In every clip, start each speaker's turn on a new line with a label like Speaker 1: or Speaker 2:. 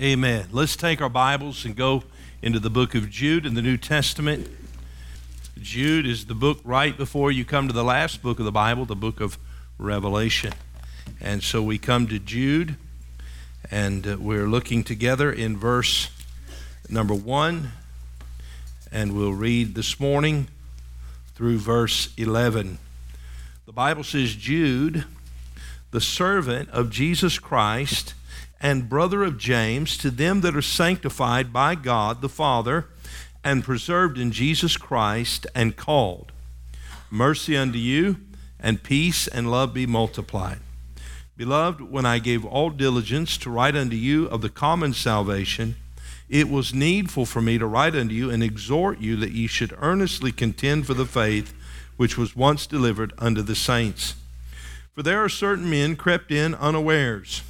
Speaker 1: Amen. Let's take our Bibles and go into the book of Jude in the New Testament. Jude is the book right before you come to the last book of the Bible, the book of Revelation. And so we come to Jude, and uh, we're looking together in verse number one, and we'll read this morning through verse 11. The Bible says, Jude, the servant of Jesus Christ and brother of James, to them that are sanctified by God the Father and preserved in Jesus Christ and called. Mercy unto you, and peace and love be multiplied. Beloved, when I gave all diligence to write unto you of the common salvation, it was needful for me to write unto you and exhort you that ye should earnestly contend for the faith which was once delivered unto the saints. For there are certain men crept in unawares,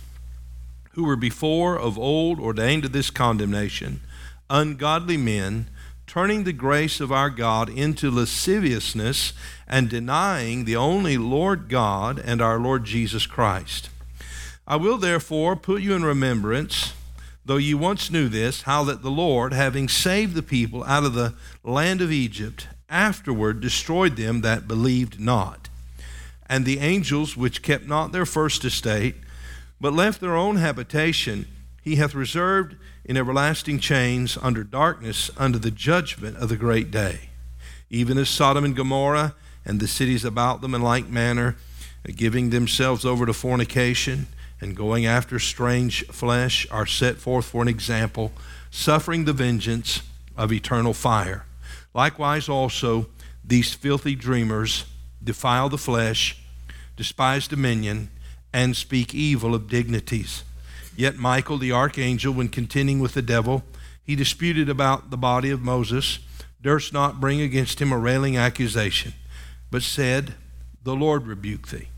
Speaker 1: who were before of old ordained to this condemnation, ungodly men turning the grace of our God into lasciviousness and denying the only Lord God and our Lord Jesus Christ. I will therefore put you in remembrance, though you once knew this, how that the Lord, having saved the people out of the land of Egypt, afterward destroyed them that believed not. And the angels which kept not their first estate, but left their own habitation, he hath reserved in everlasting chains under darkness under the judgment of the great day. Even as Sodom and Gomorrah and the cities about them in like manner, giving themselves over to fornication and going after strange flesh, are set forth for an example, suffering the vengeance of eternal fire. Likewise, also, these filthy dreamers defile the flesh, despise dominion, and speak evil of dignities Yet Michael, the archangel, when contending with the devil, he disputed about the body of Moses, durst not bring against him a railing accusation, but said, The Lord rebuke thee.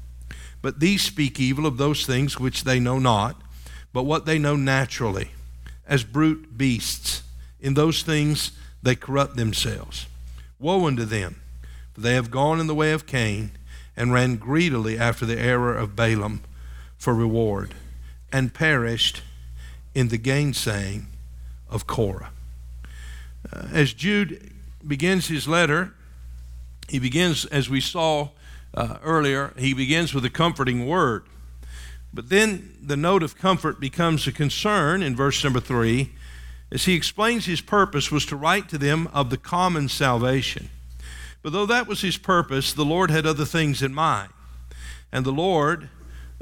Speaker 1: But these speak evil of those things which they know not, but what they know naturally, as brute beasts. In those things they corrupt themselves. Woe unto them, for they have gone in the way of Cain, and ran greedily after the error of Balaam for reward and perished in the gainsaying of Korah. Uh, as Jude begins his letter, he begins, as we saw uh, earlier, he begins with a comforting word. But then the note of comfort becomes a concern in verse number three, as he explains his purpose was to write to them of the common salvation. But though that was his purpose, the Lord had other things in mind. And the Lord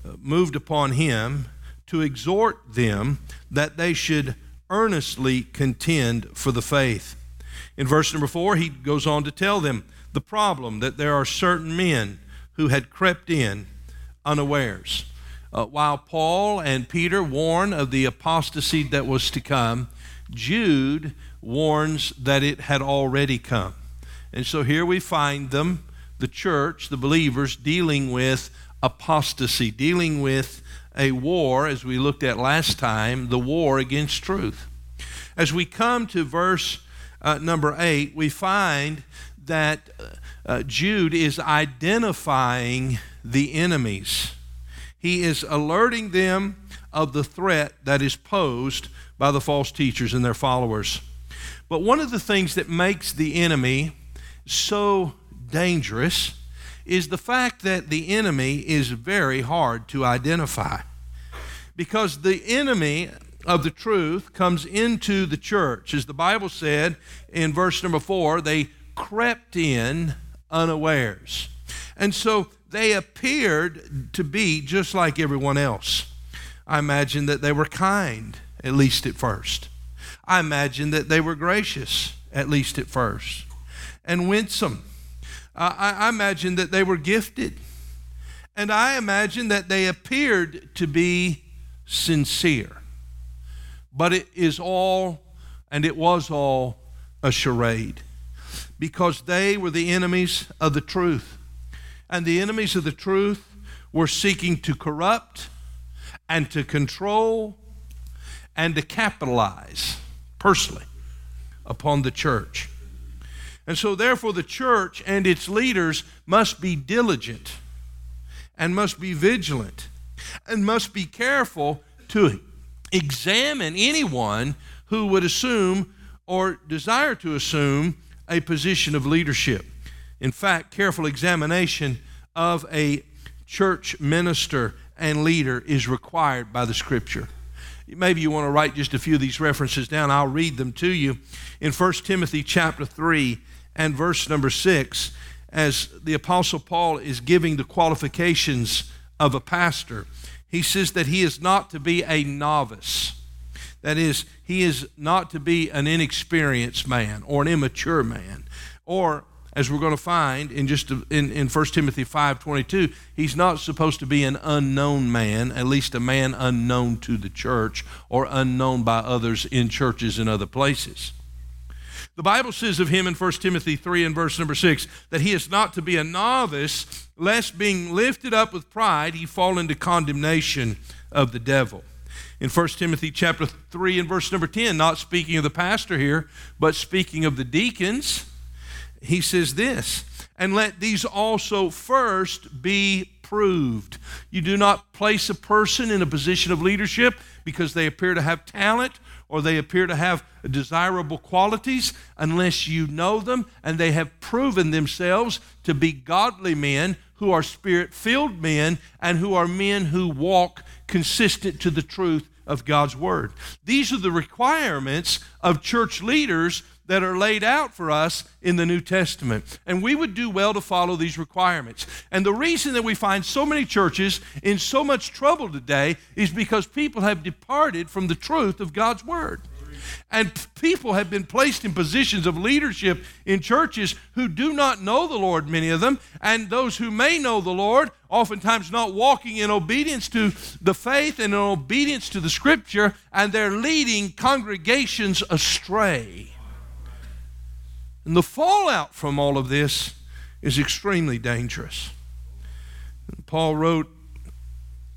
Speaker 1: uh, moved upon him to exhort them that they should earnestly contend for the faith. In verse number four, he goes on to tell them the problem that there are certain men who had crept in unawares. Uh, while Paul and Peter warn of the apostasy that was to come, Jude warns that it had already come. And so here we find them, the church, the believers, dealing with apostasy, dealing with a war, as we looked at last time, the war against truth. As we come to verse uh, number eight, we find that uh, Jude is identifying the enemies. He is alerting them of the threat that is posed by the false teachers and their followers. But one of the things that makes the enemy so dangerous is the fact that the enemy is very hard to identify. Because the enemy of the truth comes into the church. As the Bible said in verse number four, they crept in unawares. And so they appeared to be just like everyone else. I imagine that they were kind, at least at first. I imagine that they were gracious, at least at first, and winsome. I, I imagine that they were gifted. And I imagine that they appeared to be sincere. but it is all, and it was all, a charade because they were the enemies of the truth. And the enemies of the truth were seeking to corrupt and to control and to capitalize personally upon the church. And so, therefore, the church and its leaders must be diligent and must be vigilant and must be careful to examine anyone who would assume or desire to assume a position of leadership. In fact, careful examination of a church minister and leader is required by the scripture. Maybe you want to write just a few of these references down. I'll read them to you. In 1 Timothy chapter 3 and verse number 6, as the apostle Paul is giving the qualifications of a pastor, he says that he is not to be a novice. That is, he is not to be an inexperienced man or an immature man. Or, as we're going to find in just in, in 1 Timothy 5.22, he's not supposed to be an unknown man, at least a man unknown to the church or unknown by others in churches in other places. The Bible says of him in 1 Timothy 3 and verse number 6 that he is not to be a novice, lest being lifted up with pride he fall into condemnation of the devil in 1 Timothy chapter 3 and verse number 10, not speaking of the pastor here, but speaking of the deacons, he says this, and let these also first be proved. You do not place a person in a position of leadership because they appear to have talent or they appear to have desirable qualities unless you know them and they have proven themselves to be godly men who are spirit filled men and who are men who walk consistent to the truth of God's Word. These are the requirements of church leaders that are laid out for us in the New Testament. And we would do well to follow these requirements. And the reason that we find so many churches in so much trouble today is because people have departed from the truth of God's Word. And people have been placed in positions of leadership in churches who do not know the Lord, many of them, and those who may know the Lord, oftentimes not walking in obedience to the faith and in obedience to the Scripture, and they're leading congregations astray. And the fallout from all of this is extremely dangerous. Paul wrote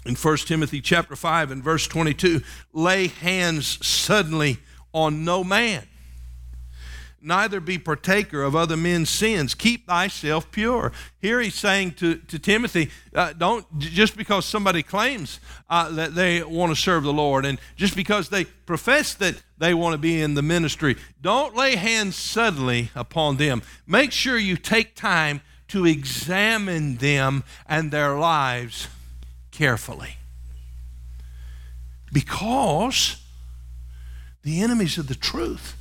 Speaker 1: in 1 Timothy chapter 5 and verse 22, lay hands suddenly on no man. Neither be partaker of other men's sins. Keep thyself pure. Here he's saying to, to Timothy, uh, don't just because somebody claims uh, that they want to serve the Lord and just because they profess that they want to be in the ministry, don't lay hands suddenly upon them. Make sure you take time to examine them and their lives carefully. Because the enemies of the truth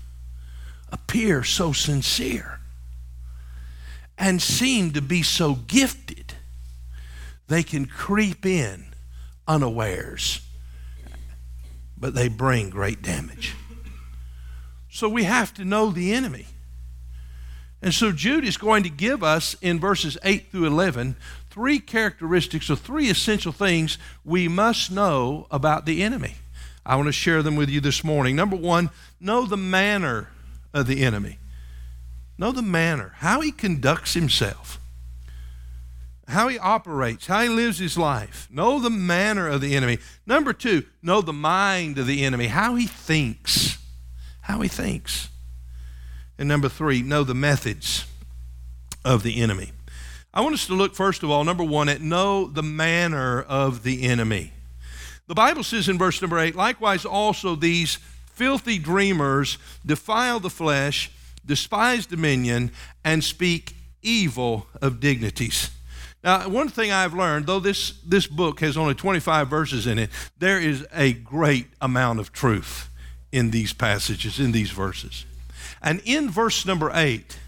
Speaker 1: appear so sincere and seem to be so gifted, they can creep in unawares, but they bring great damage. So we have to know the enemy. And so Jude is going to give us in verses 8 through 11 three characteristics or three essential things we must know about the enemy. I want to share them with you this morning. Number one, know the manner of the enemy. Know the manner, how he conducts himself, how he operates, how he lives his life. Know the manner of the enemy. Number two, know the mind of the enemy, how he thinks. How he thinks. And number three, know the methods of the enemy. I want us to look, first of all, number one, at know the manner of the enemy. The Bible says in verse number 8, likewise also these filthy dreamers defile the flesh, despise dominion, and speak evil of dignities. Now, one thing I've learned, though this, this book has only 25 verses in it, there is a great amount of truth in these passages, in these verses. And in verse number 8,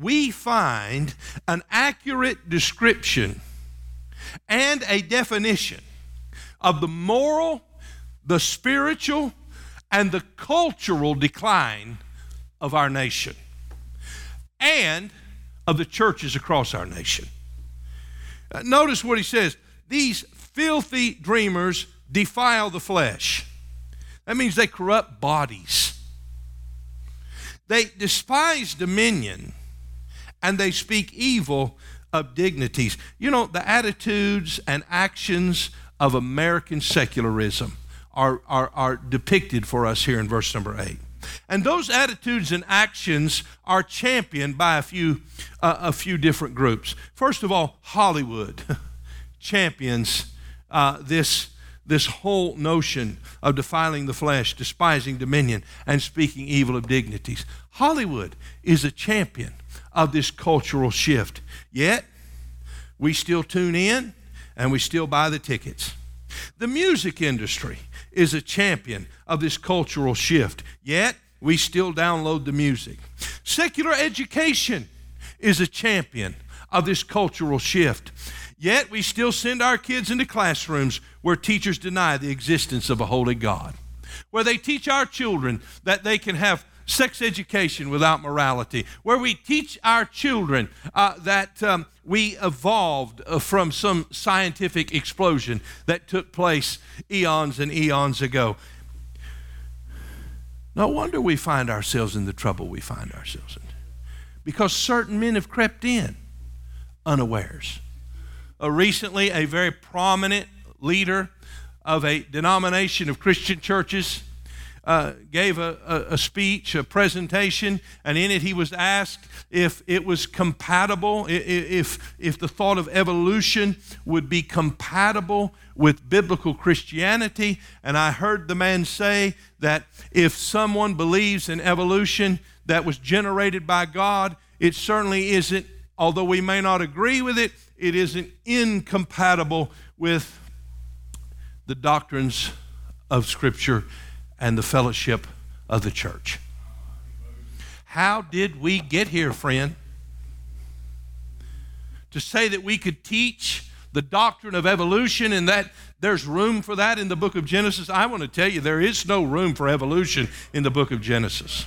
Speaker 1: we find an accurate description and a definition of the moral, the spiritual, and the cultural decline of our nation and of the churches across our nation. Uh, notice what he says these filthy dreamers defile the flesh. That means they corrupt bodies. They despise dominion and they speak evil of dignities. You know, the attitudes and actions of American secularism are, are, are depicted for us here in verse number 8. And those attitudes and actions are championed by a few, uh, a few different groups. First of all, Hollywood champions uh, this, this whole notion of defiling the flesh, despising dominion, and speaking evil of dignities. Hollywood is a champion of this cultural shift. Yet, we still tune in and we still buy the tickets. The music industry is a champion of this cultural shift, yet we still download the music. Secular education is a champion of this cultural shift, yet we still send our kids into classrooms where teachers deny the existence of a holy God, where they teach our children that they can have sex education without morality, where we teach our children uh, that um, we evolved uh, from some scientific explosion that took place eons and eons ago. No wonder we find ourselves in the trouble we find ourselves in. Because certain men have crept in unawares. Uh, recently, a very prominent leader of a denomination of Christian churches uh, gave a, a, a, speech, a presentation, and in it he was asked if it was compatible, if, if the thought of evolution would be compatible with biblical Christianity. And I heard the man say that if someone believes in evolution that was generated by God, it certainly isn't, although we may not agree with it, it isn't incompatible with the doctrines of Scripture and the fellowship of the church. How did we get here, friend? To say that we could teach the doctrine of evolution and that there's room for that in the book of Genesis, I want to tell you there is no room for evolution in the book of Genesis.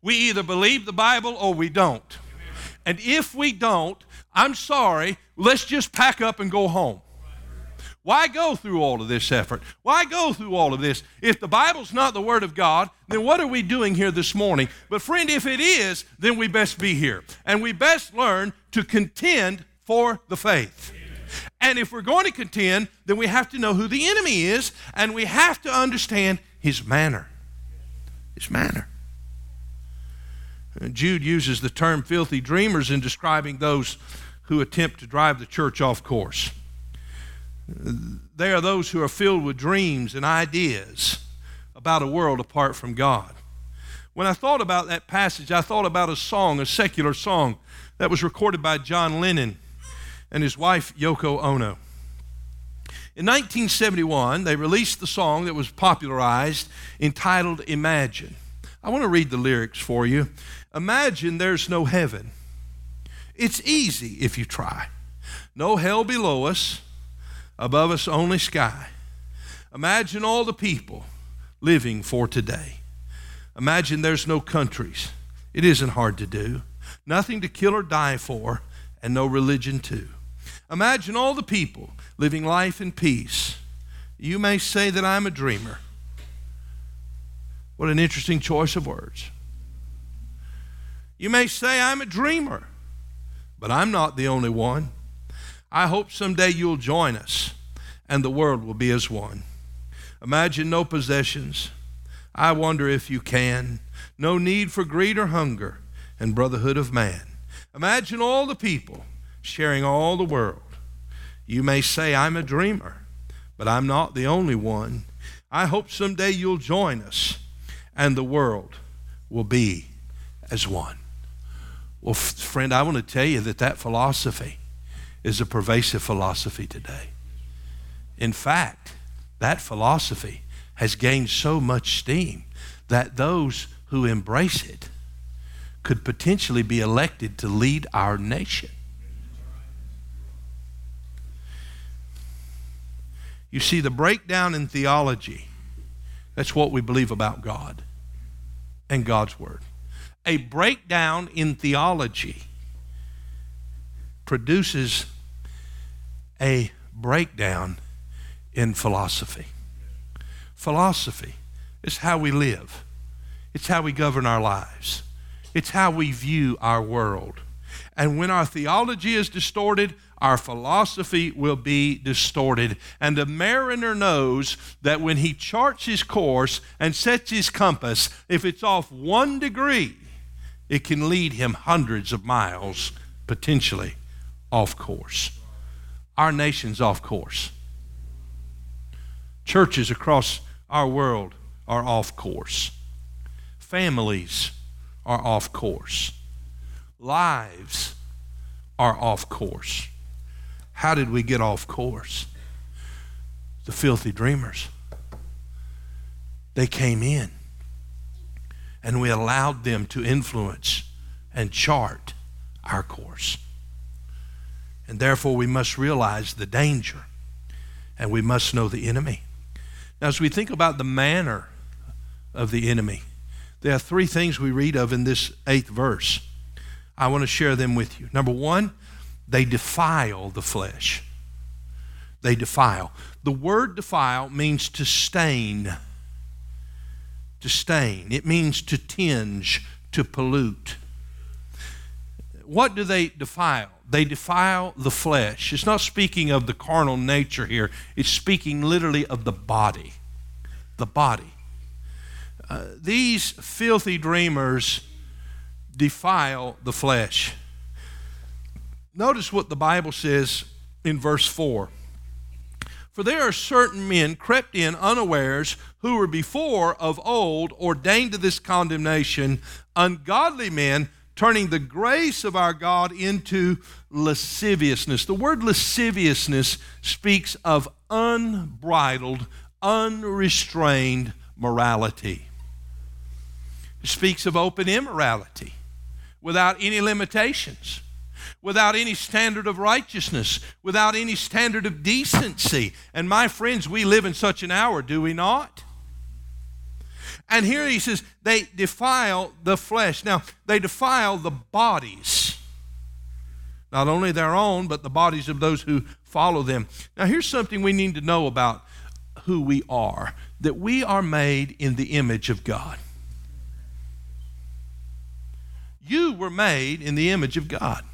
Speaker 1: We either believe the Bible or we don't. And if we don't, I'm sorry, let's just pack up and go home. Why go through all of this effort? Why go through all of this? If the Bible's not the Word of God, then what are we doing here this morning? But, friend, if it is, then we best be here. And we best learn to contend for the faith. And if we're going to contend, then we have to know who the enemy is, and we have to understand his manner. His manner. Uh, Jude uses the term filthy dreamers in describing those who attempt to drive the church off course. Uh, they are those who are filled with dreams and ideas about a world apart from God. When I thought about that passage, I thought about a song, a secular song, that was recorded by John Lennon and his wife Yoko Ono. In 1971, they released the song that was popularized entitled Imagine. I want to read the lyrics for you. Imagine there's no heaven. It's easy if you try. No hell below us above us only sky. Imagine all the people living for today. Imagine there's no countries. It isn't hard to do. Nothing to kill or die for, and no religion too. Imagine all the people living life in peace. You may say that I'm a dreamer. What an interesting choice of words. You may say I'm a dreamer, but I'm not the only one. I hope someday you'll join us and the world will be as one. Imagine no possessions. I wonder if you can. No need for greed or hunger and brotherhood of man. Imagine all the people sharing all the world. You may say, I'm a dreamer, but I'm not the only one. I hope someday you'll join us and the world will be as one. Well, friend, I want to tell you that that philosophy is a pervasive philosophy today. In fact, that philosophy has gained so much steam that those who embrace it could potentially be elected to lead our nation. You see, the breakdown in theology, that's what we believe about God and God's Word. A breakdown in theology produces a breakdown in philosophy. Philosophy is how we live, it's how we govern our lives, it's how we view our world. And when our theology is distorted, our philosophy will be distorted. And the mariner knows that when he charts his course and sets his compass, if it's off one degree, it can lead him hundreds of miles, potentially, off course. Our nation's off course. Churches across our world are off course. Families are off course. Lives are off course. How did we get off course? The filthy dreamers. They came in and we allowed them to influence and chart our course. And therefore, we must realize the danger and we must know the enemy. Now, as we think about the manner of the enemy, there are three things we read of in this eighth verse. I want to share them with you. Number one, they defile the flesh. They defile. The word defile means to stain. To stain. It means to tinge, to pollute. What do they defile? They defile the flesh. It's not speaking of the carnal nature here, it's speaking literally of the body. The body. Uh, these filthy dreamers defile the flesh. Notice what the Bible says in verse 4. For there are certain men crept in unawares who were before of old ordained to this condemnation, ungodly men turning the grace of our God into lasciviousness. The word lasciviousness speaks of unbridled, unrestrained morality. It speaks of open immorality without any limitations, without any standard of righteousness, without any standard of decency. And my friends, we live in such an hour, do we not? And here he says, they defile the flesh. Now, they defile the bodies. Not only their own, but the bodies of those who follow them. Now, here's something we need to know about who we are that we are made in the image of God. You were made in the image of God.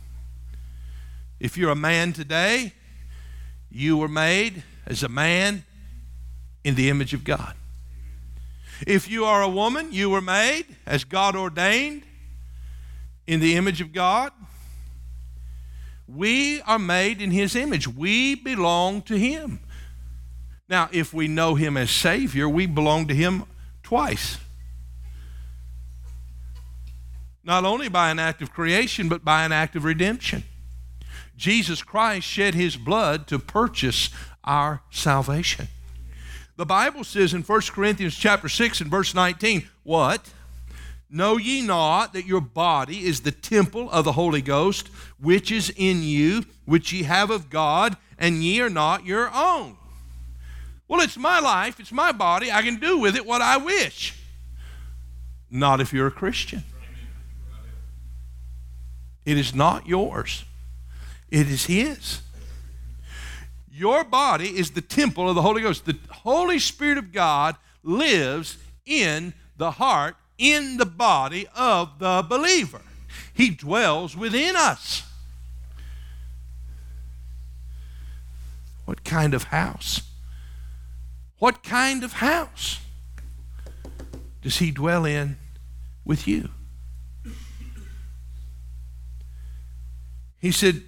Speaker 1: If you're a man today, you were made as a man in the image of God. If you are a woman, you were made as God ordained in the image of God. We are made in His image. We belong to Him. Now, if we know Him as Savior, we belong to Him twice. Not only by an act of creation, but by an act of redemption. Jesus Christ shed His blood to purchase our salvation. The Bible says in 1 Corinthians chapter 6 and verse 19, what? Know ye not that your body is the temple of the Holy Ghost, which is in you, which ye have of God, and ye are not your own? Well, it's my life, it's my body, I can do with it what I wish. Not if you're a Christian. It is not yours, it is His. Your body is the temple of the Holy Ghost. The Holy Spirit of God lives in the heart, in the body of the believer. He dwells within us. What kind of house? What kind of house does He dwell in with you? He said,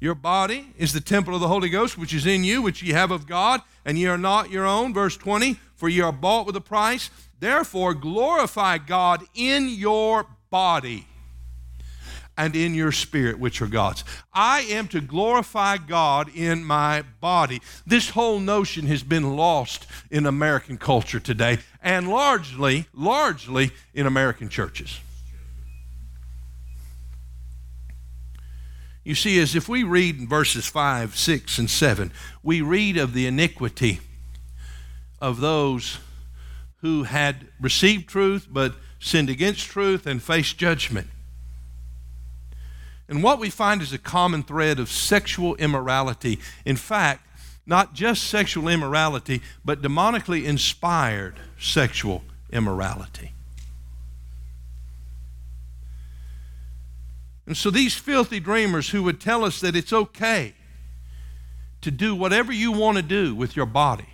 Speaker 1: your body is the temple of the Holy Ghost, which is in you, which ye have of God, and ye are not your own. Verse 20, for ye are bought with a price. Therefore, glorify God in your body and in your spirit, which are God's. I am to glorify God in my body. This whole notion has been lost in American culture today, and largely, largely in American churches. You see, as if we read in verses 5, 6, and 7, we read of the iniquity of those who had received truth but sinned against truth and faced judgment. And what we find is a common thread of sexual immorality. In fact, not just sexual immorality, but demonically inspired sexual immorality. And so these filthy dreamers who would tell us that it's okay to do whatever you want to do with your body,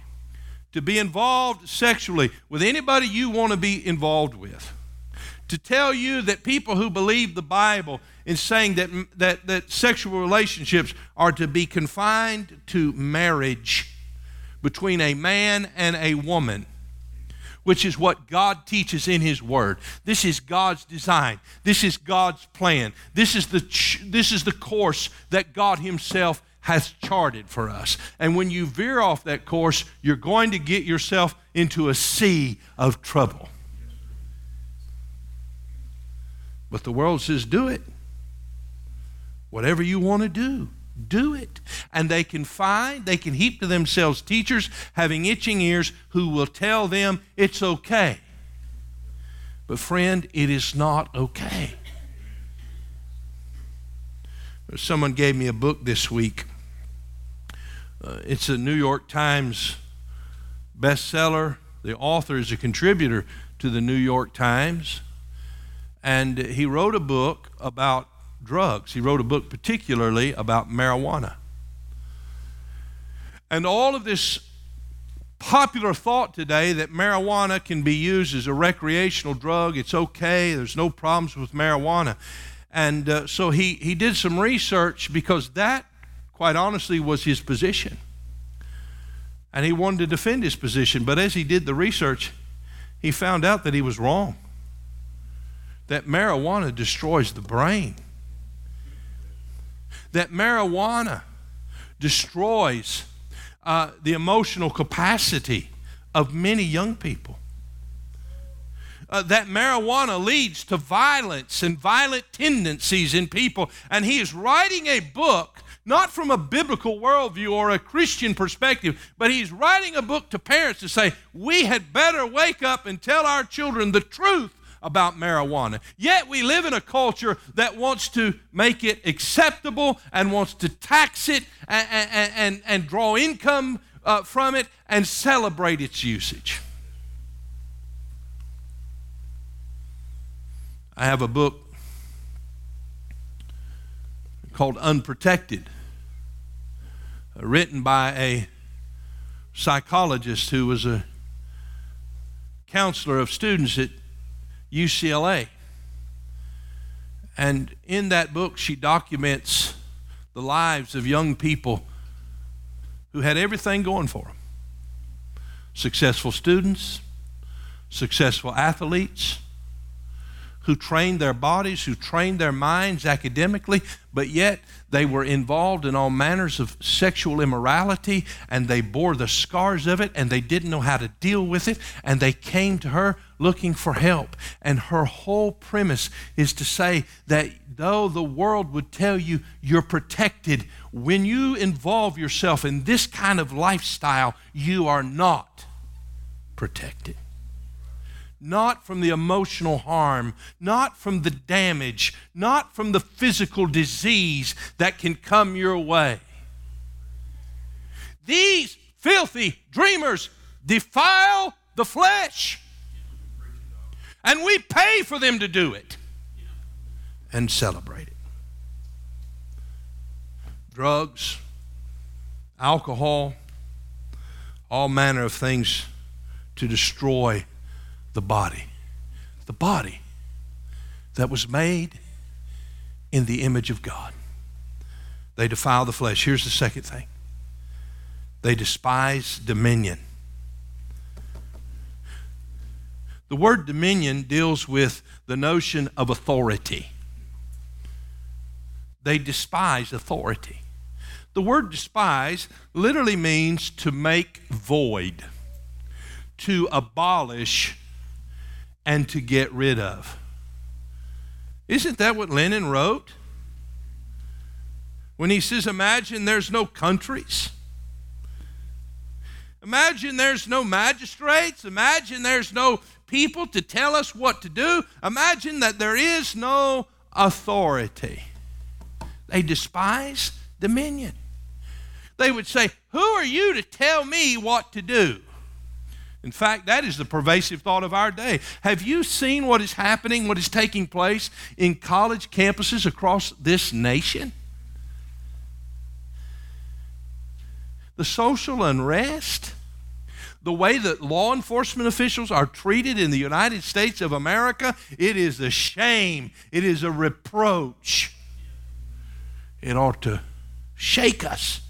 Speaker 1: to be involved sexually with anybody you want to be involved with, to tell you that people who believe the Bible in saying that, that, that sexual relationships are to be confined to marriage between a man and a woman which is what God teaches in His Word. This is God's design. This is God's plan. This is the, this is the course that God Himself has charted for us. And when you veer off that course, you're going to get yourself into a sea of trouble. But the world says, do it. Whatever you want to do do it. And they can find, they can heap to themselves teachers having itching ears who will tell them it's okay. But, friend, it is not okay. Someone gave me a book this week. Uh, it's a New York Times bestseller. The author is a contributor to the New York Times. And he wrote a book about drugs. He wrote a book particularly about marijuana. And all of this popular thought today that marijuana can be used as a recreational drug, it's okay, there's no problems with marijuana. And uh, so he, he did some research because that, quite honestly, was his position. And he wanted to defend his position. But as he did the research, he found out that he was wrong. That marijuana destroys the brain that marijuana destroys uh, the emotional capacity of many young people. Uh, that marijuana leads to violence and violent tendencies in people. And he is writing a book, not from a biblical worldview or a Christian perspective, but he's writing a book to parents to say, we had better wake up and tell our children the truth about marijuana. Yet we live in a culture that wants to make it acceptable and wants to tax it and, and, and, and draw income uh, from it and celebrate its usage. I have a book called Unprotected, uh, written by a psychologist who was a counselor of students at UCLA. And in that book, she documents the lives of young people who had everything going for them successful students, successful athletes, who trained their bodies, who trained their minds academically, but yet they were involved in all manners of sexual immorality and they bore the scars of it and they didn't know how to deal with it and they came to her looking for help. And her whole premise is to say that though the world would tell you you're protected, when you involve yourself in this kind of lifestyle, you are not protected not from the emotional harm, not from the damage, not from the physical disease that can come your way. These filthy dreamers defile the flesh. And we pay for them to do it and celebrate it. Drugs, alcohol, all manner of things to destroy the body. The body that was made in the image of God. They defile the flesh. Here's the second thing they despise dominion. The word dominion deals with the notion of authority. They despise authority. The word despise literally means to make void, to abolish and to get rid of. Isn't that what Lennon wrote? When he says, Imagine there's no countries. Imagine there's no magistrates. Imagine there's no people to tell us what to do. Imagine that there is no authority. They despise dominion. They would say, Who are you to tell me what to do? In fact, that is the pervasive thought of our day. Have you seen what is happening, what is taking place in college campuses across this nation? The social unrest, the way that law enforcement officials are treated in the United States of America, it is a shame. It is a reproach. It ought to shake us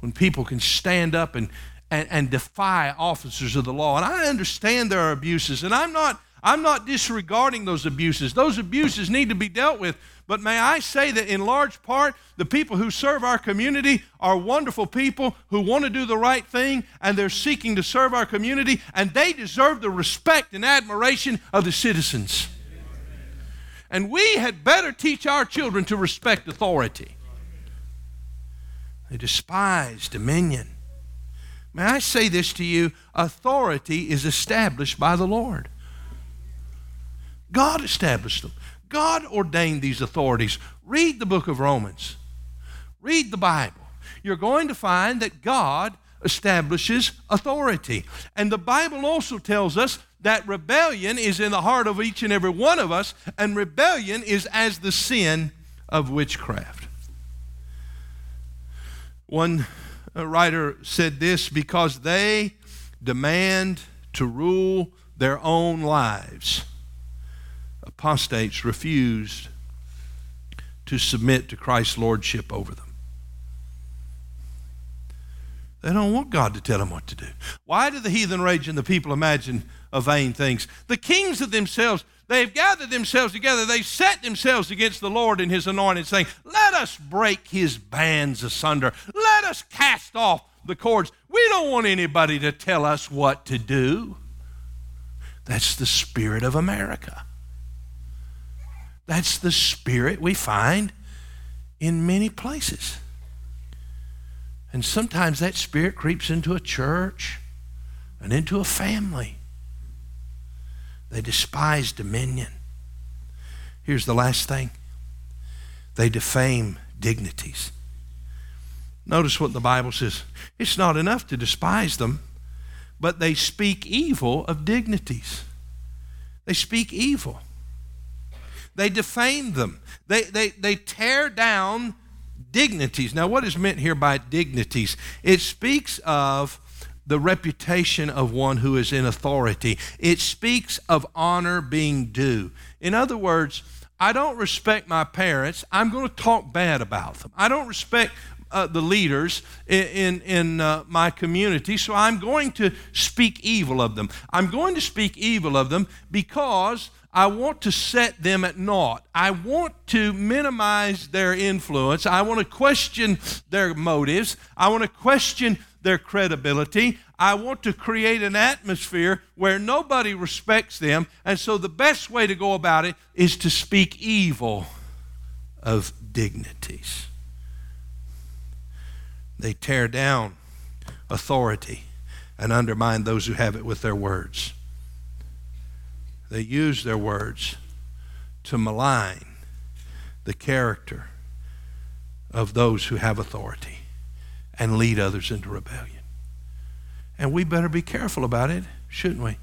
Speaker 1: when people can stand up and and, and defy officers of the law. And I understand there are abuses, and I'm not, I'm not disregarding those abuses. Those abuses need to be dealt with. But may I say that in large part, the people who serve our community are wonderful people who want to do the right thing and they're seeking to serve our community, and they deserve the respect and admiration of the citizens. And we had better teach our children to respect authority. They despise dominion. May I say this to you? Authority is established by the Lord. God established them. God ordained these authorities. Read the book of Romans. Read the Bible. You're going to find that God establishes authority. And the Bible also tells us that rebellion is in the heart of each and every one of us, and rebellion is as the sin of witchcraft. One a writer said this because they demand to rule their own lives. Apostates refused to submit to Christ's lordship over them. They don't want God to tell them what to do. Why do the heathen rage and the people imagine of vain things? The kings of themselves They've gathered themselves together. They've set themselves against the Lord and his anointed, saying, Let us break his bands asunder. Let us cast off the cords. We don't want anybody to tell us what to do. That's the spirit of America. That's the spirit we find in many places. And sometimes that spirit creeps into a church and into a family. They despise dominion. Here's the last thing they defame dignities. Notice what the Bible says. It's not enough to despise them, but they speak evil of dignities. They speak evil. They defame them. They, they, they tear down dignities. Now, what is meant here by dignities? It speaks of the reputation of one who is in authority. It speaks of honor being due. In other words, I don't respect my parents. I'm going to talk bad about them. I don't respect uh, the leaders in, in, uh, my community, so I'm going to speak evil of them. I'm going to speak evil of them because I want to set them at naught. I want to minimize their influence. I want to question their motives. I want to question their credibility. I want to create an atmosphere where nobody respects them. And so the best way to go about it is to speak evil of dignities. They tear down authority and undermine those who have it with their words. They use their words to malign the character of those who have authority and lead others into rebellion. And we better be careful about it, shouldn't we?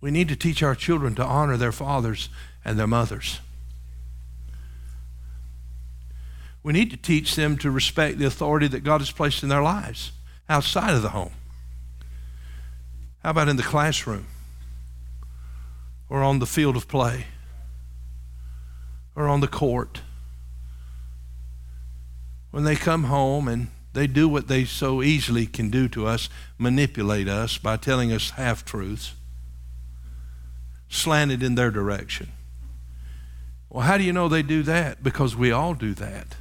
Speaker 1: We need to teach our children to honor their fathers and their mothers. We need to teach them to respect the authority that God has placed in their lives outside of the home. How about in the classroom? Or on the field of play? Or on the court? when they come home and they do what they so easily can do to us manipulate us by telling us half truths, slanted in their direction. Well, how do you know they do that? Because we all do that.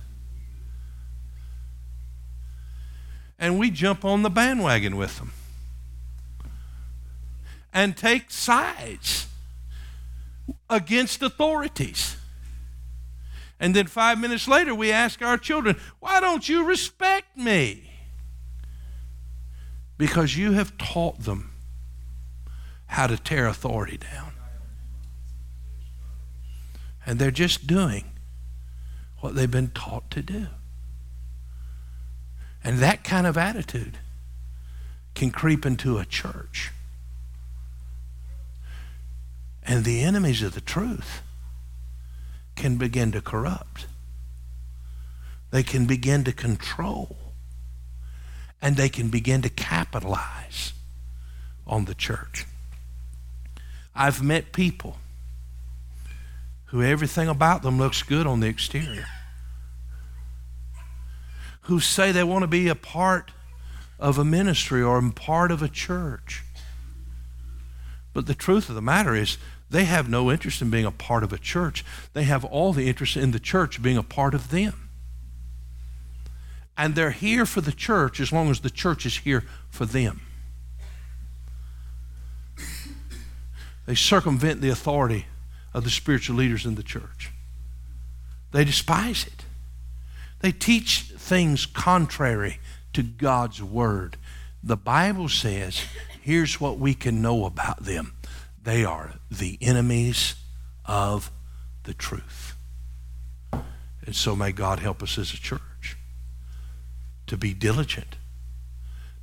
Speaker 1: And we jump on the bandwagon with them and take sides against authorities. And then five minutes later, we ask our children, Why don't you respect me? Because you have taught them how to tear authority down. And they're just doing what they've been taught to do. And that kind of attitude can creep into a church. And the enemies of the truth can begin to corrupt. They can begin to control. And they can begin to capitalize on the church. I've met people who everything about them looks good on the exterior, who say they want to be a part of a ministry or a part of a church. But the truth of the matter is, they have no interest in being a part of a church. They have all the interest in the church being a part of them. And they're here for the church as long as the church is here for them. They circumvent the authority of the spiritual leaders in the church. They despise it. They teach things contrary to God's word. The Bible says, here's what we can know about them they are the enemies of the truth. And so may God help us as a church to be diligent,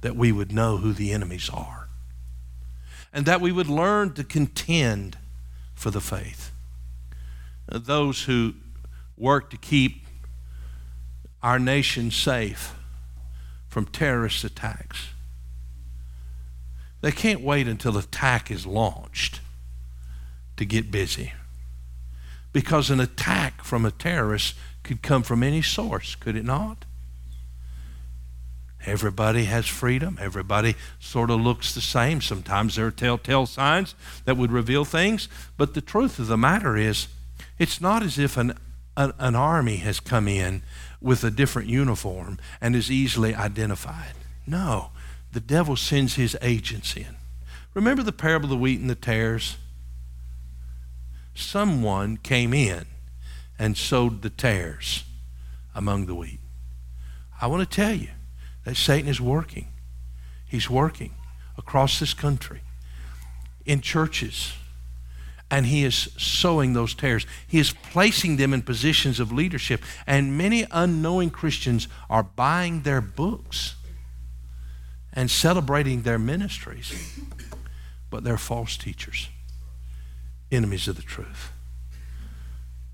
Speaker 1: that we would know who the enemies are, and that we would learn to contend for the faith. Those who work to keep our nation safe from terrorist attacks they can't wait until the attack is launched to get busy. Because an attack from a terrorist could come from any source, could it not? Everybody has freedom. Everybody sort of looks the same. Sometimes there are telltale signs that would reveal things. But the truth of the matter is, it's not as if an, an, an army has come in with a different uniform and is easily identified. No, the devil sends his agents in. Remember the parable of the wheat and the tares? Someone came in and sowed the tares among the wheat. I want to tell you that Satan is working. He's working across this country in churches. And he is sowing those tares. He is placing them in positions of leadership. And many unknowing Christians are buying their books and celebrating their ministries, but they're false teachers, enemies of the truth.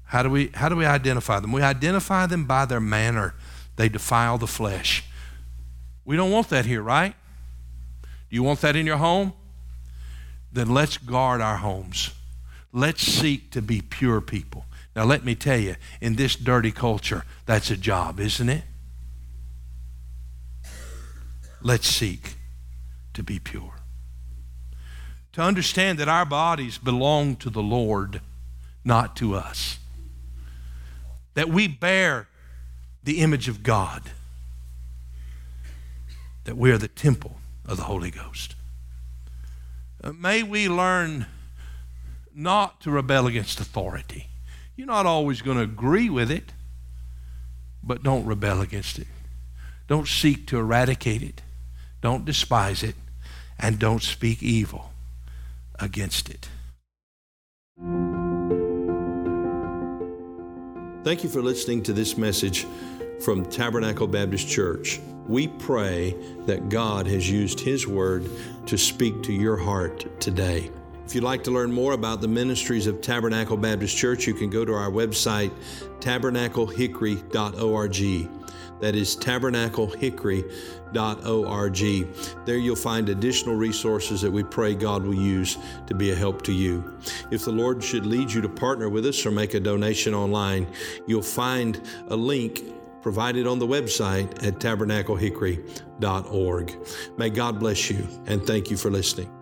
Speaker 1: How do we, how do we identify them? We identify them by their manner. They defile the flesh. We don't want that here, right? Do you want that in your home? Then let's guard our homes. Let's seek to be pure people. Now, let me tell you, in this dirty culture, that's a job, isn't it? let's seek to be pure. To understand that our bodies belong to the Lord, not to us. That we bear the image of God. That we are the temple of the Holy Ghost. Uh, may we learn not to rebel against authority. You're not always going to agree with it, but don't rebel against it. Don't seek to eradicate it. Don't despise it, and don't speak evil against it.
Speaker 2: Thank you for listening to this message from Tabernacle Baptist Church. We pray that God has used His Word to speak to your heart today. If you'd like to learn more about the ministries of Tabernacle Baptist Church, you can go to our website, tabernaclehickory.org. That is tabernaclehickory.org. There you'll find additional resources that we pray God will use to be a help to you. If the Lord should lead you to partner with us or make a donation online, you'll find a link provided on the website at tabernaclehickory.org. May God bless you and thank you for listening.